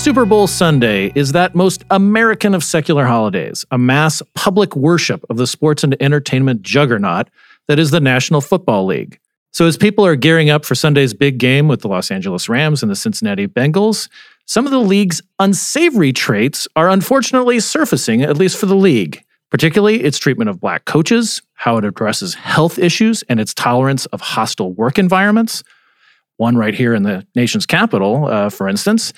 Super Bowl Sunday is that most American of secular holidays, a mass public worship of the sports and entertainment juggernaut that is the National Football League. So, as people are gearing up for Sunday's big game with the Los Angeles Rams and the Cincinnati Bengals, some of the league's unsavory traits are unfortunately surfacing, at least for the league, particularly its treatment of black coaches, how it addresses health issues, and its tolerance of hostile work environments. One right here in the nation's capital, uh, for instance,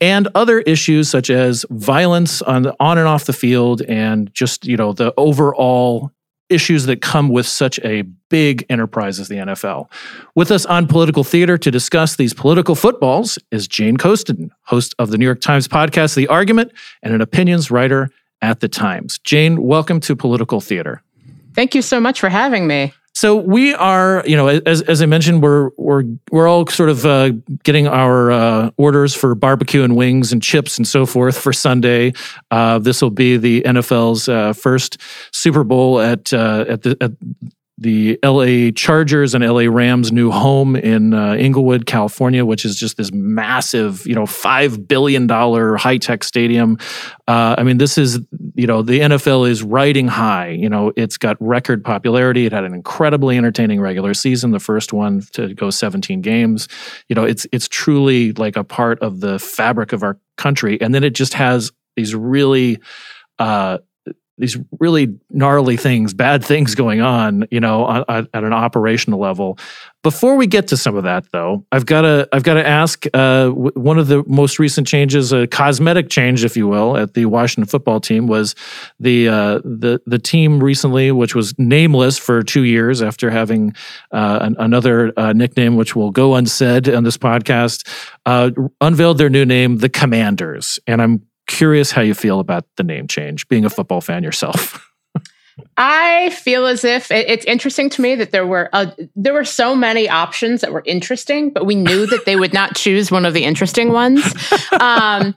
and other issues such as violence on the, on and off the field, and just you know the overall issues that come with such a big enterprise as the NFL. With us on Political Theater to discuss these political footballs is Jane Coaston, host of the New York Times podcast, The Argument, and an opinions writer at The Times. Jane, welcome to Political Theater. Thank you so much for having me. So we are, you know, as, as I mentioned, we're we're we're all sort of uh, getting our uh, orders for barbecue and wings and chips and so forth for Sunday. Uh, this will be the NFL's uh, first Super Bowl at uh, at the at the LA Chargers and LA Rams new home in uh, Inglewood, California, which is just this massive, you know, five billion dollar high tech stadium. Uh, I mean, this is, you know, the NFL is riding high. You know, it's got record popularity. It had an incredibly entertaining regular season, the first one to go 17 games. You know, it's it's truly like a part of the fabric of our country, and then it just has these really. Uh, these really gnarly things, bad things going on, you know, at, at an operational level. Before we get to some of that, though, I've got to I've got to ask uh, w- one of the most recent changes, a cosmetic change, if you will, at the Washington football team was the uh, the the team recently, which was nameless for two years after having uh, an, another uh, nickname, which will go unsaid on this podcast, uh, unveiled their new name, the Commanders, and I'm curious how you feel about the name change, being a football fan yourself. I feel as if it, it's interesting to me that there were uh, there were so many options that were interesting, but we knew that they would not choose one of the interesting ones. Um,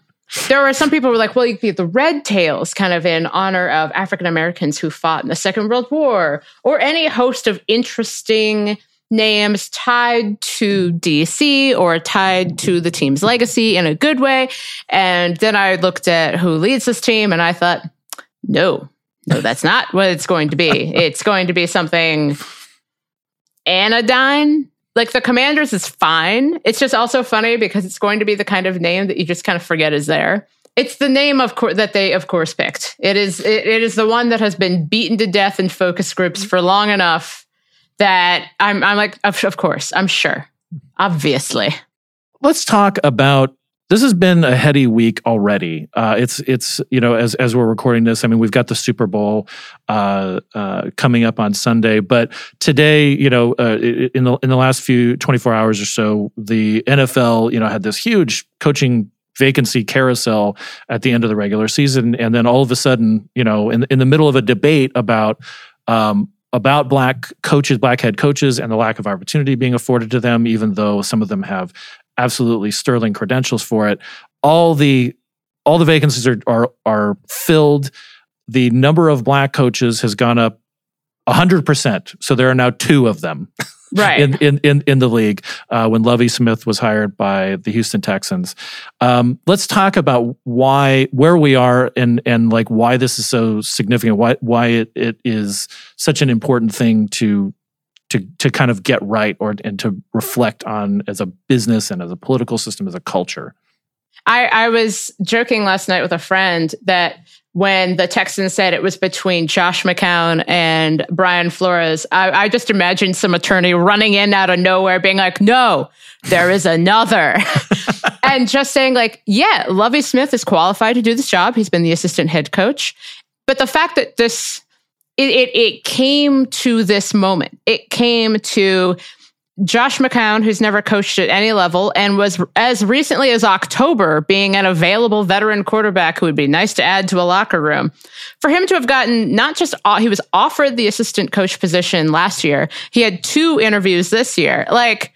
there were some people who were like, well, you could be the Red Tails, kind of in honor of African Americans who fought in the Second World War, or any host of interesting names tied to DC or tied to the team's legacy in a good way. And then I looked at who leads this team and I thought, no, no, that's not what it's going to be. it's going to be something anodyne. Like the commanders is fine. It's just also funny because it's going to be the kind of name that you just kind of forget is there. It's the name of course that they of course picked. It is it, it is the one that has been beaten to death in focus groups for long enough that I'm I'm like of, of course I'm sure obviously. Let's talk about this has been a heady week already. Uh, it's it's you know as as we're recording this, I mean we've got the Super Bowl uh, uh, coming up on Sunday, but today you know uh, in the in the last few 24 hours or so, the NFL you know had this huge coaching vacancy carousel at the end of the regular season, and then all of a sudden you know in in the middle of a debate about. Um, about black coaches, black head coaches, and the lack of opportunity being afforded to them, even though some of them have absolutely sterling credentials for it. All the all the vacancies are are, are filled. The number of black coaches has gone up hundred percent. So there are now two of them. Right. in, in, in, in the league uh, when Lovie Smith was hired by the Houston Texans. Um, let's talk about why, where we are and, and like why this is so significant, why, why it, it is such an important thing to, to, to kind of get right or, and to reflect on as a business and as a political system, as a culture. I, I was joking last night with a friend that when the Texans said it was between Josh McCown and Brian Flores, I, I just imagined some attorney running in out of nowhere being like, no, there is another. and just saying, like, yeah, Lovie Smith is qualified to do this job. He's been the assistant head coach. But the fact that this, it, it, it came to this moment, it came to Josh McCown, who's never coached at any level and was as recently as October being an available veteran quarterback who would be nice to add to a locker room. For him to have gotten not just, he was offered the assistant coach position last year, he had two interviews this year. Like,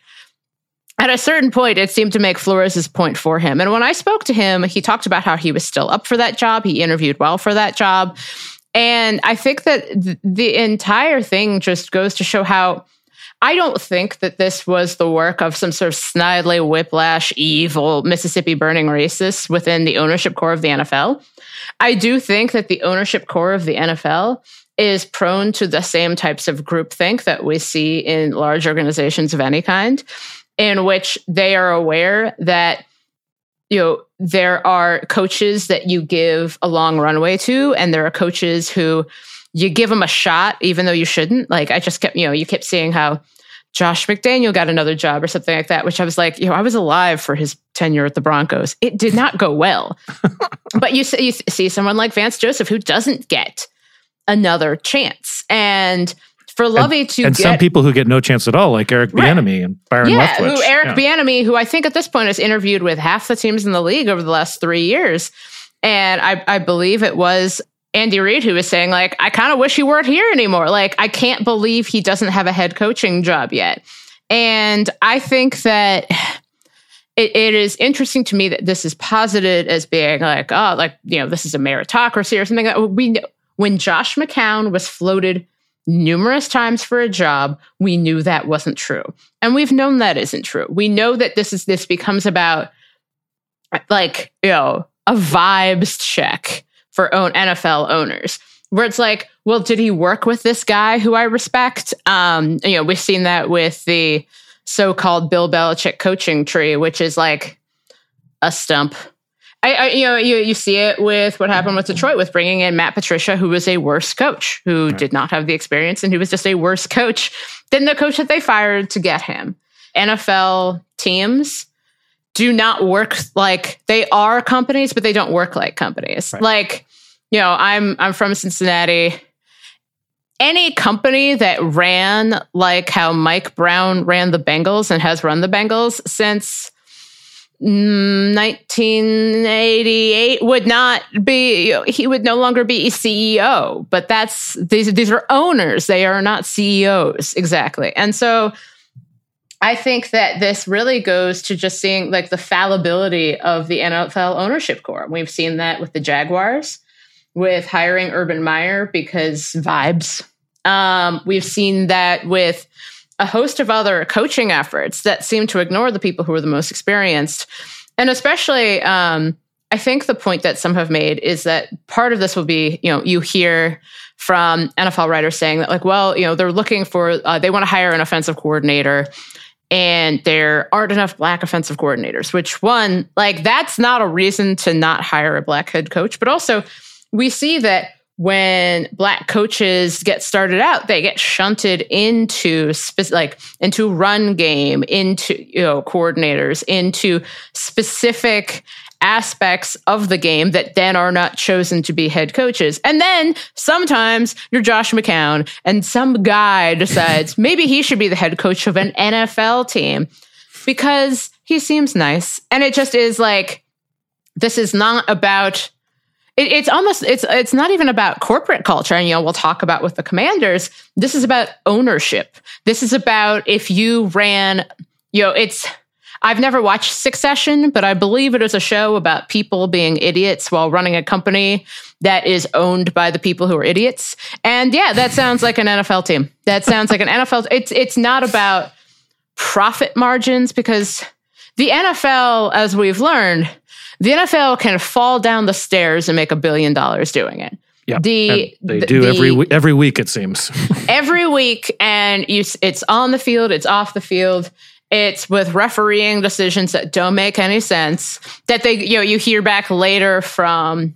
at a certain point, it seemed to make Flores's point for him. And when I spoke to him, he talked about how he was still up for that job. He interviewed well for that job. And I think that th- the entire thing just goes to show how I don't think that this was the work of some sort of snidely whiplash, evil Mississippi burning racists within the ownership core of the NFL. I do think that the ownership core of the NFL is prone to the same types of groupthink that we see in large organizations of any kind in which they are aware that you know there are coaches that you give a long runway to and there are coaches who you give him a shot even though you shouldn't like i just kept you know you kept seeing how josh mcdaniel got another job or something like that which i was like you know i was alive for his tenure at the broncos it did not go well but you see, you see someone like vance joseph who doesn't get another chance and for Lovie and, to and get, some people who get no chance at all, like Eric Right. Bieniemy and Byron yeah, Leftwich. who Eric Yeah. Bieniemy, who I think at this point has interviewed with half the teams in the league over the last three years, and I, I believe it was Andy Reid who was saying like, I kind of wish he weren't here anymore. Like, I can't believe he doesn't have a head coaching job yet, and I think that. It, it is interesting to me that this is posited as being like, oh, like you know, this is a meritocracy or something. That we when Josh McCown was floated numerous times for a job, we knew that wasn't true. And we've known that isn't true. We know that this is this becomes about like, you know, a vibes check for own NFL owners. Where it's like, well, did he work with this guy who I respect? Um, you know, we've seen that with the so-called Bill Belichick coaching tree, which is like a stump. I, I, you know, you, you see it with what happened with Detroit with bringing in Matt Patricia, who was a worse coach, who did not have the experience, and who was just a worse coach than the coach that they fired to get him. NFL teams do not work like they are companies, but they don't work like companies. Like, you know, I'm I'm from Cincinnati. Any company that ran like how Mike Brown ran the Bengals and has run the Bengals since mm, 1988 would not be he would no longer be CEO but that's these these are owners they are not CEOs exactly and so I think that this really goes to just seeing like the fallibility of the NFL ownership core we've seen that with the Jaguars with hiring Urban Meyer because vibes um, we've seen that with a host of other coaching efforts that seem to ignore the people who are the most experienced. And especially, um, I think the point that some have made is that part of this will be, you know, you hear from NFL writers saying that, like, well, you know, they're looking for, uh, they want to hire an offensive coordinator. And there aren't enough black offensive coordinators, which one, like, that's not a reason to not hire a black head coach. But also, we see that when black coaches get started out they get shunted into spe- like into run game into you know coordinators into specific aspects of the game that then are not chosen to be head coaches. And then sometimes you're Josh McCown and some guy decides maybe he should be the head coach of an NFL team because he seems nice. And it just is like this is not about it, it's almost it's it's not even about corporate culture. And you know we'll talk about with the commanders. This is about ownership. This is about if you ran you know it's i've never watched succession but i believe it is a show about people being idiots while running a company that is owned by the people who are idiots and yeah that sounds like an nfl team that sounds like an nfl it's it's not about profit margins because the nfl as we've learned the NFL can fall down the stairs and make a billion dollars doing it. Yeah, The- they do the- every every week. It seems. Every week, and you, it's on the field, it's off the field, it's with refereeing decisions that don't make any sense. That they, you know, you hear back later from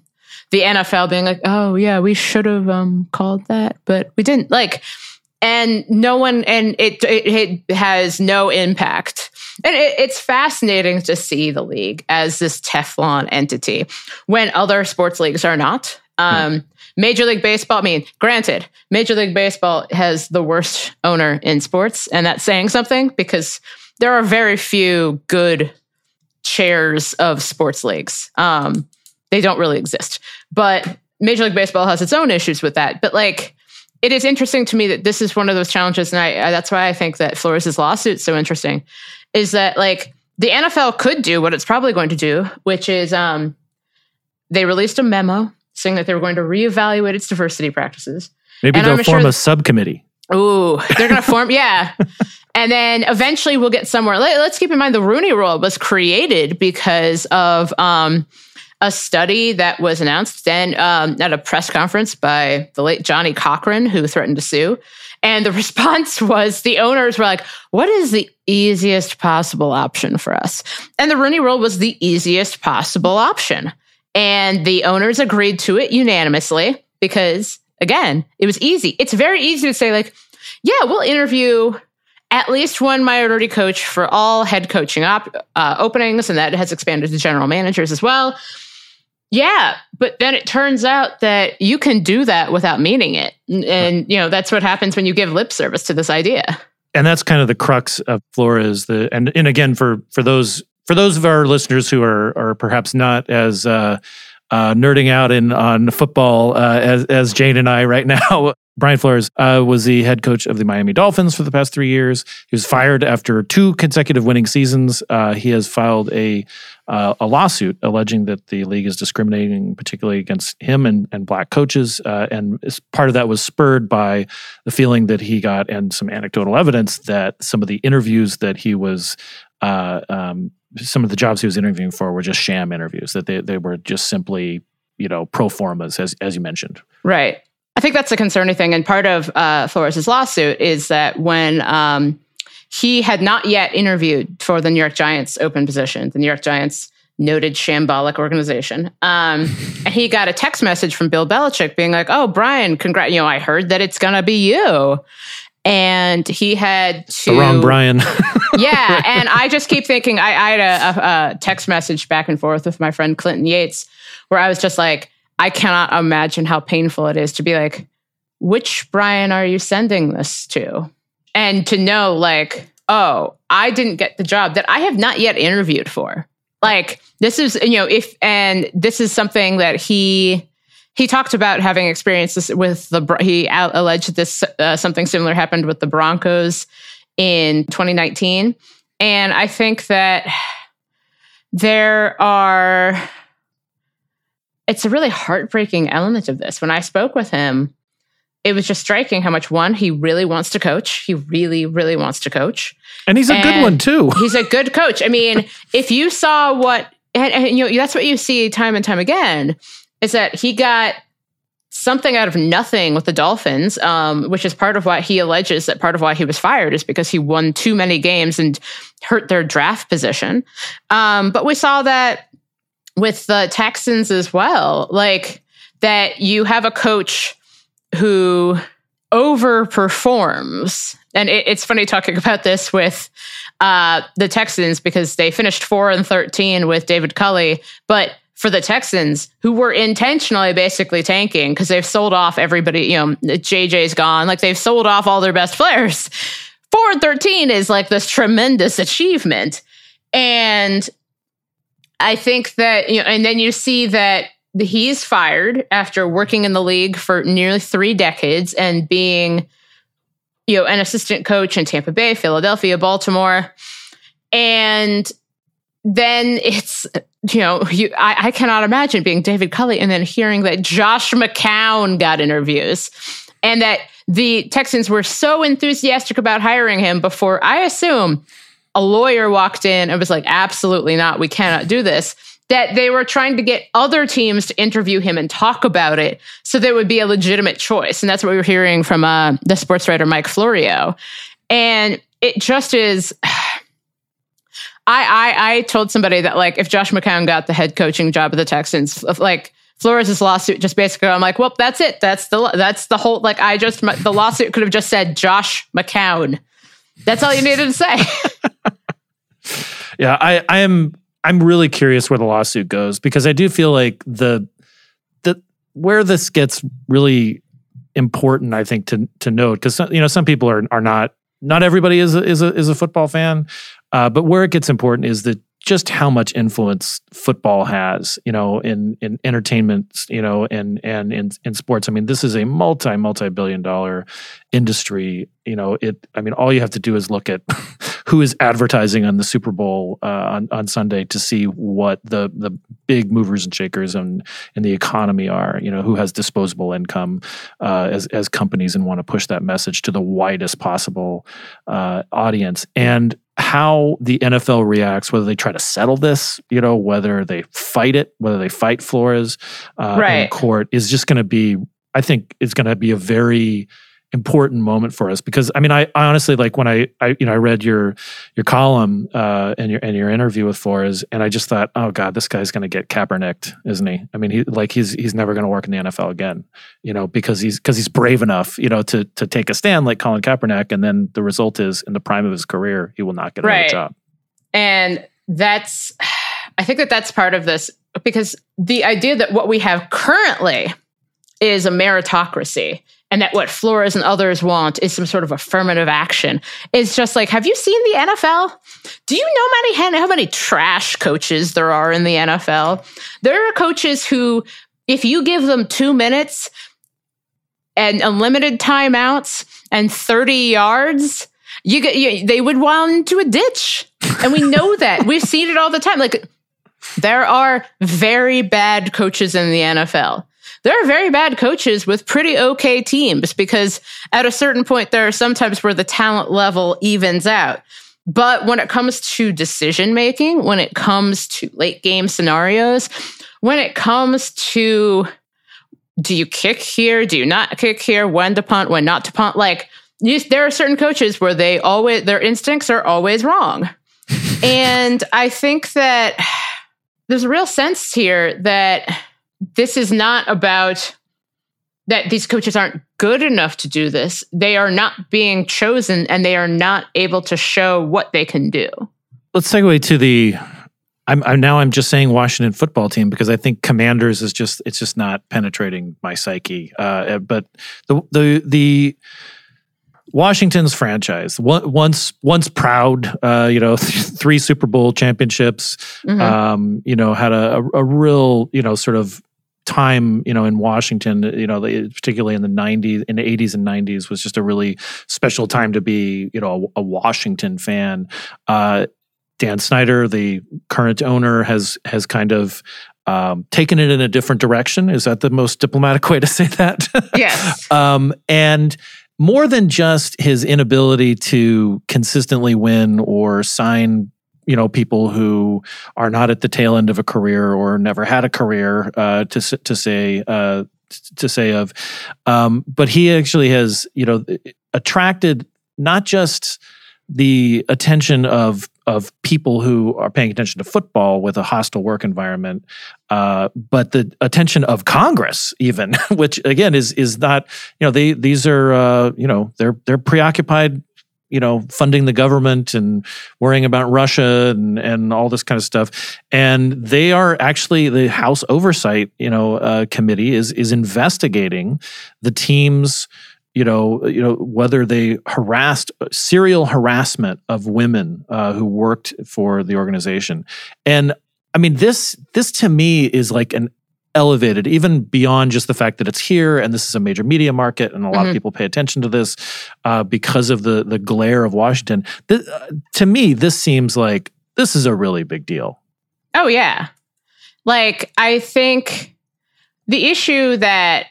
the NFL being like, "Oh yeah, we should have um, called that, but we didn't." Like, and no one, and it it, it has no impact. And it, it's fascinating to see the league as this Teflon entity when other sports leagues are not. Um, Major League Baseball, I mean, granted, Major League Baseball has the worst owner in sports, and that's saying something because there are very few good chairs of sports leagues. Um, they don't really exist. But Major League Baseball has its own issues with that. But like, it is interesting to me that this is one of those challenges, and I, I that's why I think that Flores' lawsuit is so interesting. Is that like the NFL could do what it's probably going to do, which is um, they released a memo saying that they were going to reevaluate its diversity practices. Maybe And they'll I'm form sure a subcommittee. Ooh, they're going to form, yeah. And then eventually we'll get somewhere. Let, us keep in mind the Rooney Rule was created because of um, a study that was announced then um, at a press conference by the late Johnnie Cochran, who threatened to sue. And the response was the owners were like, what is the easiest possible option for us? And the Rooney Rule was the easiest possible option. And the owners agreed to it unanimously because, again, it was easy. It's very easy to say, like, yeah, we'll interview at least one minority coach for all head coaching op- uh, openings, and that has expanded to general managers as well. Yeah, but then it turns out that you can do that without meaning it, and, you know that's what happens when you give lip service to this idea. and that's kind of the crux of Flores. The and and again for for those for those of our listeners who are are perhaps not as uh, uh, nerding out in on football uh, as as Jane and I right now. Brian Flores uh, was the head coach of the Miami Dolphins for the past three years. He was fired after two consecutive winning seasons. Uh, he has filed a uh, a lawsuit alleging that the league is discriminating, particularly against him and, and black coaches. And part of that was spurred by the feeling that he got and some anecdotal evidence that some of the interviews that he was, uh, um, some of the jobs he was interviewing for were just sham interviews, that they, they were just simply, you know, pro formas, as, as you mentioned. Right. I think that's a concerning thing. And part of uh, Flores' lawsuit is that when um, he had not yet interviewed for the New York Giants open position, the New York Giants noted shambolic organization, um, and he got a text message from Bill Belichick being like, "Oh, Brian, congrats! You know, I heard that it's gonna be you." And he had to The wrong Brian. yeah, and I just keep thinking. I, I had a, a, a text message back and forth with my friend Clinton Yates, where I was just like, I cannot imagine how painful it is to be like, which Brian are you sending this to? And to know, like, oh, I didn't get the job that I have not yet interviewed for. Like, this is, you know, if, and this is something that he, he talked about having experiences with the, he alleged this, uh, something similar happened with the Broncos in 2019. And I think that there are, it's a really heartbreaking element of this. When I spoke with him, it was just striking how much one, he really wants to coach. He really, really wants to coach. and he's a good one, too. He's a good coach. I mean, if you saw what, and, and, you know, that's what you see time and time again, is that he got something out of nothing with the Dolphins, um, which is part of why he alleges that part of why he was fired is because he won too many games and hurt their draft position. Um, but we saw that with the Texans as well, like that you have a coach who overperforms. And it, it's funny talking about this with uh, the Texans because they finished four and 13 with David Culley. But for the Texans, who were intentionally basically tanking because they've sold off everybody, you know, JJ's gone, like they've sold off all their best players. Four and 13 is like this tremendous achievement. And I think that, you know, and then you see that he's fired after working in the league for nearly three decades and being, you know, an assistant coach in Tampa Bay, Philadelphia, Baltimore. And then it's, you know, you, I, I cannot imagine being David Culley and then hearing that Josh McCown got interviews and that the Texans were so enthusiastic about hiring him before I assume a lawyer walked in and was like, absolutely not, we cannot do this. That they were trying to get other teams to interview him and talk about it so there would be a legitimate choice. And that's what we were hearing from uh, the sports writer Mike Florio. And it just is. I, I I told somebody that like if Josh McCown got the head coaching job of the Texans, like Flores' lawsuit just basically, I'm like, well, that's it. That's the that's the whole. Like, I just the lawsuit could have just said Josh McCown. That's all you needed to say. yeah, I I am I'm really curious where the lawsuit goes because I do feel like the the where this gets really important, I think to to note because you know some people are are not not everybody is a, is a is a football fan, uh, but where it gets important is that just how much influence football has, you know, in in entertainment, you know, and and in in sports. I mean, this is a multi multi billion dollar industry. You know, it. I mean, all you have to do is look at who is advertising on the Super Bowl uh, on on Sunday to see what the the big movers and shakers in in the economy are. You know, who has disposable income uh, as as companies and want to push that message to the widest possible uh, audience and how the NFL reacts, whether they try to settle this, you know, whether they fight it, whether they fight Flores uh, right. in court, is just going to be. I think it's going to be a very important moment for us because I mean I, I honestly like when I, I you know I read your your column uh and your and your interview with Flores and I just thought oh god this guy's going to get Kaepernick isn't he I mean he like he's he's never going to work in the NFL again you know because he's because he's brave enough you know to to take a stand like Colin Kaepernick and then the result is in the prime of his career he will not get right. another job and that's I think that that's part of this because the idea that what we have currently is a meritocracy and that what Flores and others want is some sort of affirmative action. It's just like, have you seen the NFL? Do you know many how many trash coaches there are in the NFL? There are coaches who, if you give them two minutes and unlimited timeouts and 30 yards, you get you, they would run into a ditch. And we know that. We've seen it all the time. Like there are very bad coaches in the NFL there are very bad coaches with pretty okay teams because at a certain point, there are sometimes where the talent level evens out. But when it comes to decision making, when it comes to late game scenarios, when it comes to do you kick here? Do you not kick here? When to punt? When not to punt? Like you, there are certain coaches where they always their instincts are always wrong, and I think that there's a real sense here that this is not about that these coaches aren't good enough to do this. They are not being chosen and they are not able to show what they can do. Let's segue to the I'm, I'm, now I'm just saying Washington football team because I think Commanders is just it's just not penetrating my psyche. Uh, but the the the Washington's franchise once once proud, uh, you know, three Super Bowl championships, mm-hmm. um, you know, had a, a, a real you know sort of time, you know, in Washington, you know, particularly in the 90s, in the 80s and 90s, was just a really special time to be, you know, a, a Washington fan. Uh, Dan Snyder, the current owner, has has kind of um, taken it in a different direction. Is that the most diplomatic way to say that? Yes. um, and more than just his inability to consistently win or sign you know people who are not at the tail end of a career or never had a career uh, to to say uh, to say of, um, but he actually has you know attracted not just the attention of of people who are paying attention to football with a hostile work environment, uh, but the attention of Congress, even, which again is is not you know they these are uh, you know they're they're preoccupied you know, funding the government and worrying about Russia and, and all this kind of stuff. And they are actually the House Oversight, you know, uh, committee is is investigating the teams, you know, you know whether they harassed serial harassment of women uh, who worked for the organization. And I mean, this this to me is like an elevated even beyond just the fact that it's here and this is a major media market and a lot mm-hmm. of people pay attention to this uh, because of the the glare of Washington. uh, to me, this seems like this is a really big deal. Oh yeah, like I think the issue that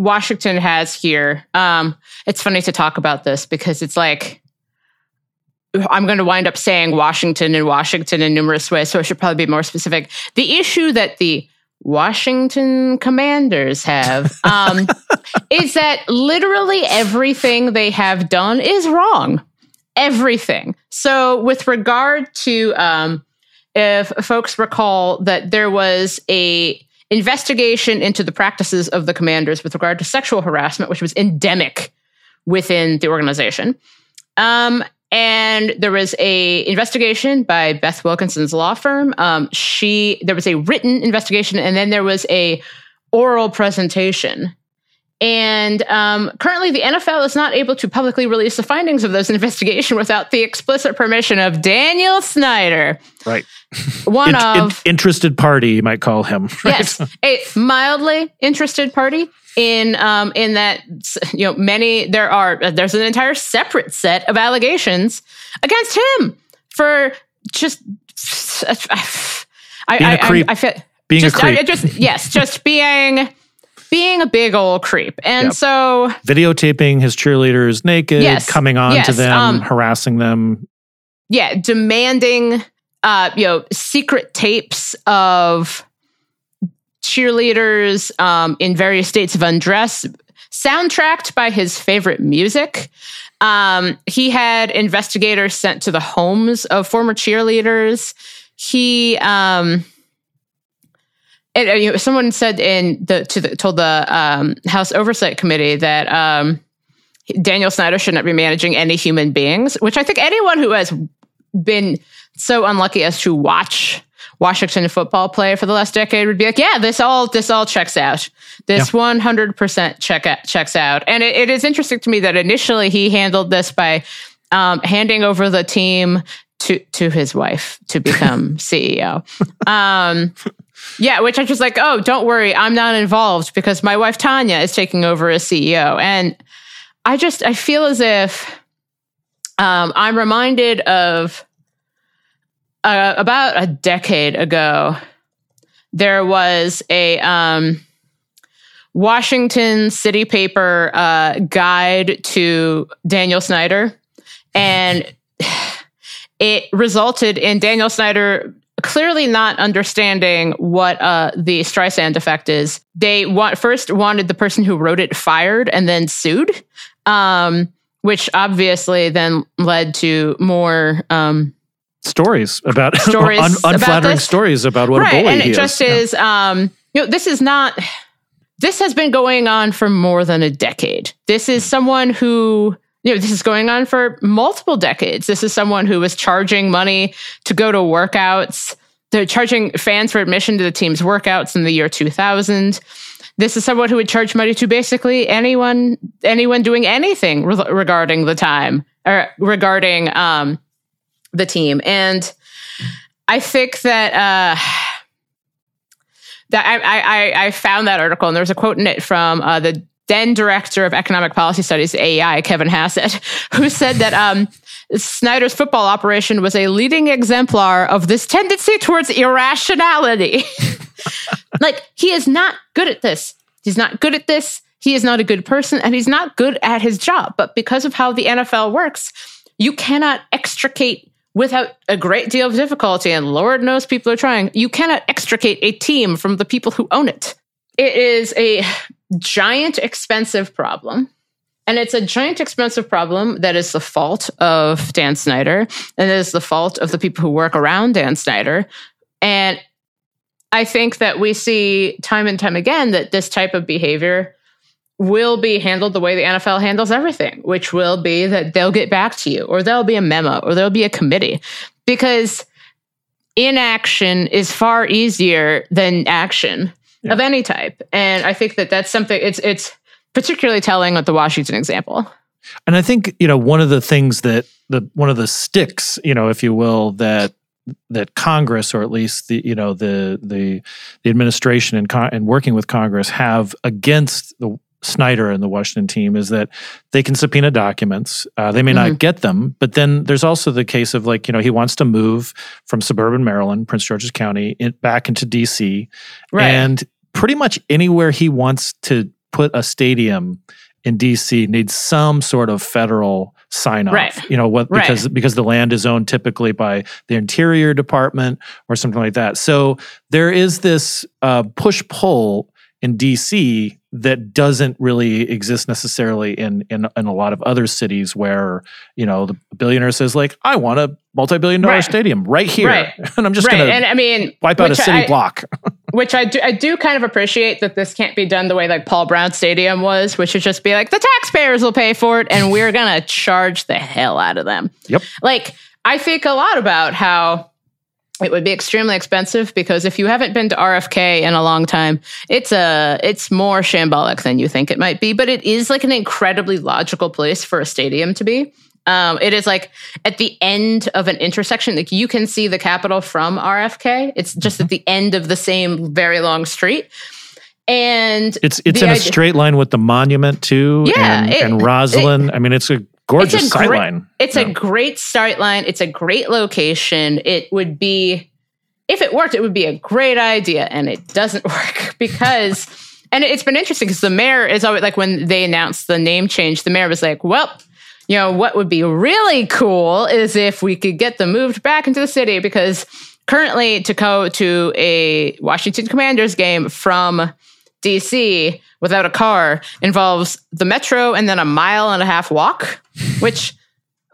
Washington has here. Um, it's funny to talk about this because it's like I'm going to wind up saying Washington and Washington in numerous ways, so I should probably be more specific. The issue that the Washington Commanders have um, is that literally everything they have done is wrong. Everything. So, with regard to, um, if folks recall that there was a investigation into the practices of the commanders with regard to sexual harassment, which was endemic within the organization. Um, and there was a investigation by Beth Wilkinson's law firm. Um, she there was a written investigation, and then there was a oral presentation. And um, currently, the NFL is not able to publicly release the findings of those investigation without the explicit permission of Daniel Snyder, Right. one In- in- of interested party, you might call him. right? yes, a mildly interested party in um in that you know many there are there's an entire separate set of allegations against him for just I Being a I, creep. I, I feel Being a just, I- creep. just yes, just being being a big old creep, and Yep. so Videotaping his cheerleaders naked, Yes. coming on to them, um, harassing them. yeah, demanding uh, you know, secret tapes of cheerleaders um, in various states of undress, soundtracked by his favorite music. Um, he had investigators sent to the homes of former cheerleaders. He um, and, uh, someone said in the to the told the um, House Oversight Committee that um, Daniel Snyder should not be managing any human beings, which I think anyone who has been so unlucky as to watch Washington football play for the last decade would be like, yeah, this all this all checks out. This one hundred percent check out, checks out. And it, it is interesting to me that initially he handled this by um, handing over the team to to his wife to become CEO. Um, yeah, which I was like, oh, don't worry, I'm not involved because my wife Tanya is taking over as CEO, and I just I feel as if um, I'm reminded of uh, about a decade ago. There was a um, Washington City Paper uh, guide to Daniel Snyder, and it resulted in Daniel Snyder clearly not understanding what uh, the Streisand effect is. They want, first wanted the person who wrote it fired and then sued, um, which obviously then led to more. Um, Stories about Stories un- unflattering this? stories about what right, a bully and he it just is. is. Um, you know, this is not. This has been going on for more than a decade. This is someone who you know, this is going on for multiple decades. This is someone who was charging money to go to workouts. They're charging fans for admission to the team's workouts in the year 2000. This is someone who would charge money to basically anyone, anyone doing anything re- regarding the time or regarding um, the team. And I think that uh, that I, I I found that article and there was a quote in it from uh, the then director of economic policy studies AEI, Kevin Hassett, who said that um, Snyder's football operation was a leading exemplar of this tendency towards irrationality. like he is not good at this. He's not good at this. He is not a good person, and he's not good at his job. But because of how the NFL works, you cannot extricate without a great deal of difficulty, and Lord knows people are trying, you cannot extricate a team from the people who own it. It is a giant, expensive problem. And it's a giant, expensive problem that is the fault of Dan Snyder, and it is the fault of the people who work around Dan Snyder. And I think that we see time and time again that this type of behavior will be handled the way the NFL handles everything, which will be that they'll get back to you, or there'll be a memo, or there'll be a committee, because inaction is far easier than action Yeah. of any type. And I think that that's something. It's it's particularly telling with the Washington example. And I think you know one of the things that the one of the sticks, you know, if you will, that that Congress or at least the you know the the the administration and con- and working with Congress have against the Snyder and the Washington team is that they can subpoena documents. Uh, they may not get them, but then there's also the case of like you know he wants to move from suburban Maryland, Prince George's County, in, back into D.C. Right. and pretty much anywhere he wants to put a stadium in DC needs some sort of federal sign off. Right. You know what Right. because because the land is owned typically by the interior department or something like that. So there is this uh, push pull in DC that doesn't really exist necessarily in in in a lot of other cities where you know the billionaire says like I want a multi-billion dollar Right. stadium right here Right. and I'm just right. gonna And I mean, wipe out a city I- block. which I do, I do kind of appreciate that this can't be done the way like Paul Brown Stadium was, which would just be like the taxpayers will pay for it and we're gonna charge the hell out of them. Yep. Like I think a lot about how it would be extremely expensive because if you haven't been to RFK in a long time, it's a it's more shambolic than you think it might be, but it is like an incredibly logical place for a stadium to be. Um, it is like at the end of an intersection. Like you can see the Capitol from RFK. It's just at the end of the same very long street. And It's it's in a straight line with the monument too. Yeah, and, it- and Rosslyn. I mean, it's a gorgeous it's a. It's Yeah. a great start line. It's a great location. It would be, if it worked, it would be a great idea, and it doesn't work because. And it's been interesting because the mayor is always like when they announced the name change, the mayor was like, "Well, you know what would be really cool is if we could get them moved back into the city because currently to go to a Washington Commanders game from DC without a car involves the metro and then a mile and a half walk, which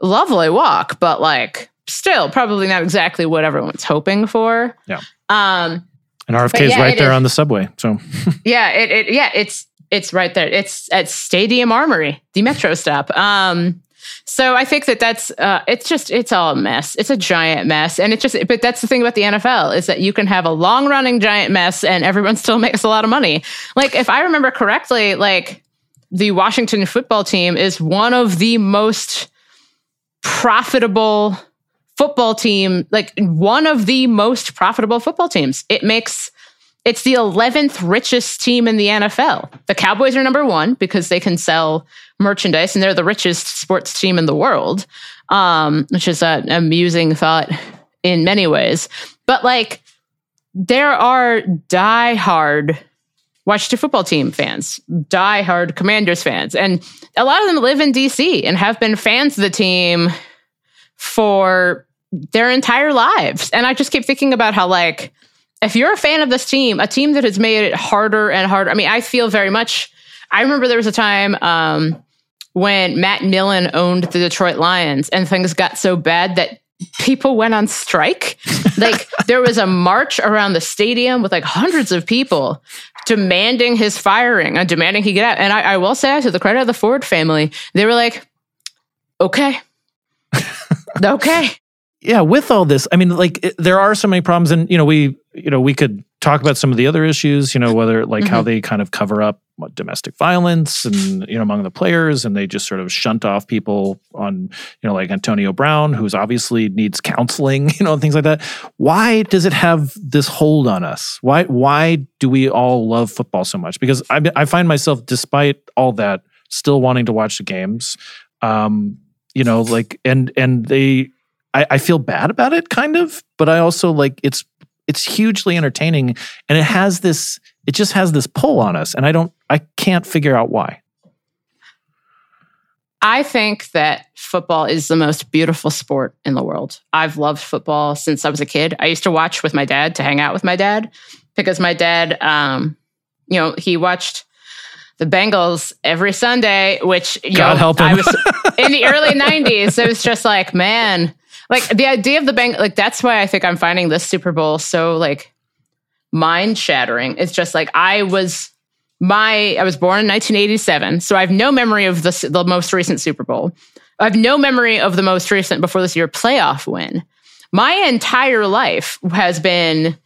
lovely walk, but like still probably not exactly what everyone's hoping for. Yeah. Um And RFK is yeah, right there is. on the subway. So yeah, it, it yeah, it's it's right there. It's at Stadium Armory, the metro stop. Um so I think that that's uh, it's just it's all a mess. It's a giant mess, and it just. But that's the thing about the NFL is that you can have a long running giant mess, and everyone still makes a lot of money. Like if I remember correctly, like the Washington football team is one of the most profitable football team, like one of the most profitable football teams. It makes it's the 11th richest team in the NFL. The Cowboys are number one because they can sell merchandise and they're the richest sports team in the world, um, which is an amusing thought in many ways. But like, there are die-hard Washington football team fans, die-hard Commanders fans, and a lot of them live in DC and have been fans of the team for their entire lives. And I just keep thinking about how like if you're a fan of this team, a team that has made it harder and harder. I mean, I feel very much. I remember there was a time um, when Matt Millen owned the Detroit Lions, and things got so bad that people went on strike. like there was a march around the stadium with like hundreds of people demanding his firing and demanding he get out. And I, I will say, to the credit of the Ford family, they were like, "Okay, okay." Yeah, with all this, I mean, like it, there are so many problems, and you know, we you know we could talk about some of the other issues. You know, whether like how they kind of cover up domestic violence and you know among the players, and they just sort of shunt off people on you know like Antonio Brown, who's obviously needs counseling, you know, and things like that. Why does it have this hold on us? Why why do we all love football so much? Because I I find myself, despite all that, still wanting to watch the games. Um, you know, like and and they I, I feel bad about it, kind of, but I also like it's it's hugely entertaining, and it has this it just has this pull on us, and I don't I can't figure out why. I think that football is the most beautiful sport in the world. I've loved football since I was a kid. I used to watch with my dad to hang out with my dad because my dad, um, you know, he watched the Bengals every Sunday, which you God know, help him. I was in the early '90s. It was just like, man, like the idea of the Beng, like that's why I think I'm finding this Super Bowl so like mind shattering. It's just like I was my I was born in 1987, so I have no memory of the the most recent Super Bowl. I have no memory of the most recent before this year playoff win. My entire life has been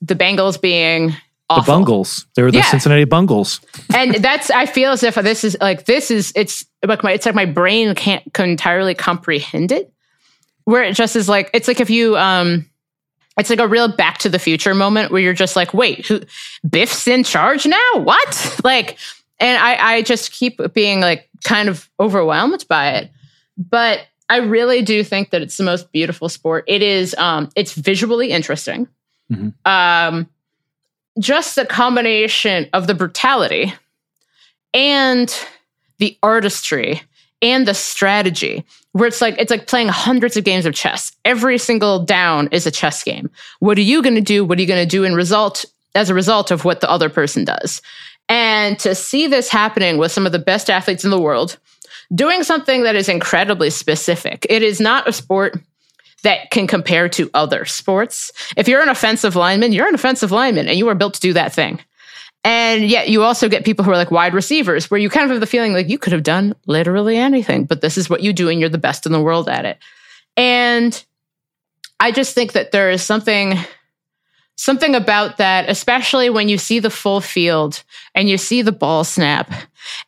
the Bengals being The awful. Bungles, they were the Yeah. Cincinnati Bungles. and that's I feel as if this is like this is it's like my it's like my brain can't can entirely comprehend it. Where it just is like it's like if you um it's like a real back to the future moment where you're just like, wait, who Biff's in charge now? What? Like and I I just keep being like kind of overwhelmed by it. But I really do think that it's the most beautiful sport. It is um it's visually interesting. Mhm. Um just the combination of the brutality and the artistry and the strategy where it's like it's like playing hundreds of games of chess every single down is a chess game what are you going to do what are you going to do in result as a result of what the other person does. And to see this happening with some of the best athletes in the world doing something that is incredibly specific. It is not a sport that can compare to other sports. If you're an offensive lineman, you're an offensive lineman and you are built to do that thing. And yet you also get people who are like wide receivers where you kind of have the feeling like you could have done literally anything, but this is what you do and you're the best in the world at it. And I just think that there is something something about that, especially when you see the full field and you see the ball snap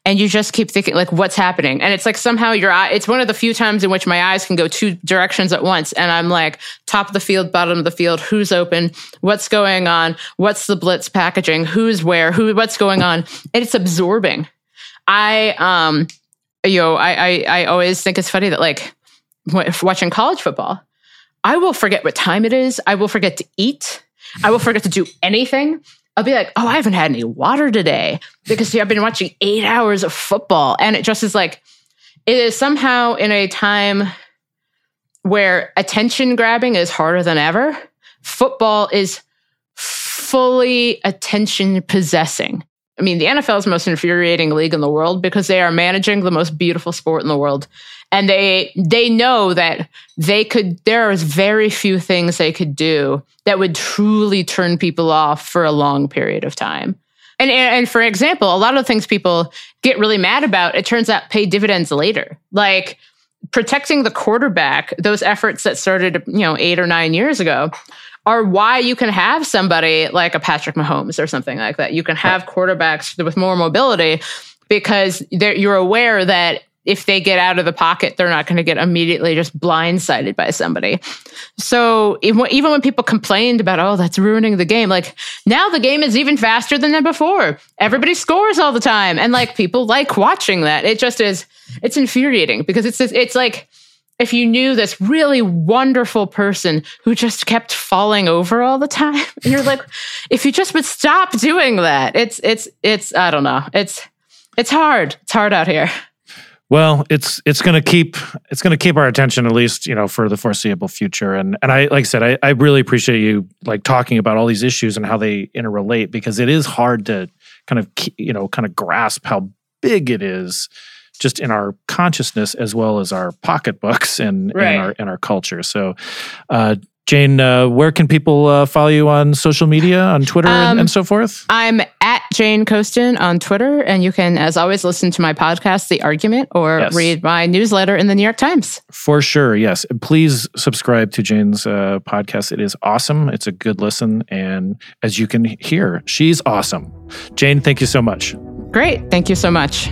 and you just keep thinking like what's happening? And it's like somehow your eye it's one of the few times in which my eyes can go two directions at once. And i'm like top of the field bottom of the field who's open what's going on what's the blitz packaging who's where who what's going on? And it's absorbing. I um you know i i, I always think it's funny that like watching college football i will forget what time it is. I will forget to eat I will forget to do anything. I'll be like, oh, I haven't had any water today because see, I've been watching eight hours of football. And it just is like, it is somehow in a time where attention grabbing is harder than ever. Football is fully attention possessing. I mean, the NFL is the most infuriating league in the world because they are managing the most beautiful sport in the world. And they they know that they could there is very few things they could do that would truly turn people off for a long period of time. And, and for example a lot of things people get really mad about it turns out pay dividends later. Like protecting the quarterback those efforts that started you know eight or nine years ago are why you can have somebody like a Patrick Mahomes or something like that. You can have quarterbacks with more mobility because you're aware that if they get out of the pocket, they're not going to get immediately just blindsided by somebody. So even, when people complained about, oh, that's ruining the game, like now the game is even faster than before. Everybody scores all the time. And like people like watching that. It just is, it's infuriating because it's, it's like, if you knew this really wonderful person who just kept falling over all the time and you're like if you just would stop doing that it's it's it's i don't know. It's it's hard. It's hard out here. Well, it's it's going to keep it's going to keep our attention at least you know for the foreseeable future. And and I like I said, I, I really appreciate you like talking about all these issues and how they interrelate because it is hard to kind of you know kind of grasp how big it is just in our consciousness as well as our pocketbooks and, right. and our and our culture. So, uh, Jane, uh, where can people uh, follow you on social media, on Twitter um, and, and, so forth? I'm at Jane Coaston on Twitter, and you can, as always, listen to my podcast, The Argument, or yes. read my newsletter in the New York Times. For sure, yes. Please subscribe to Jane's uh, podcast. It is awesome. It's a good listen, and as you can hear, she's awesome. Jane, thank you so much. Great. Thank you so much.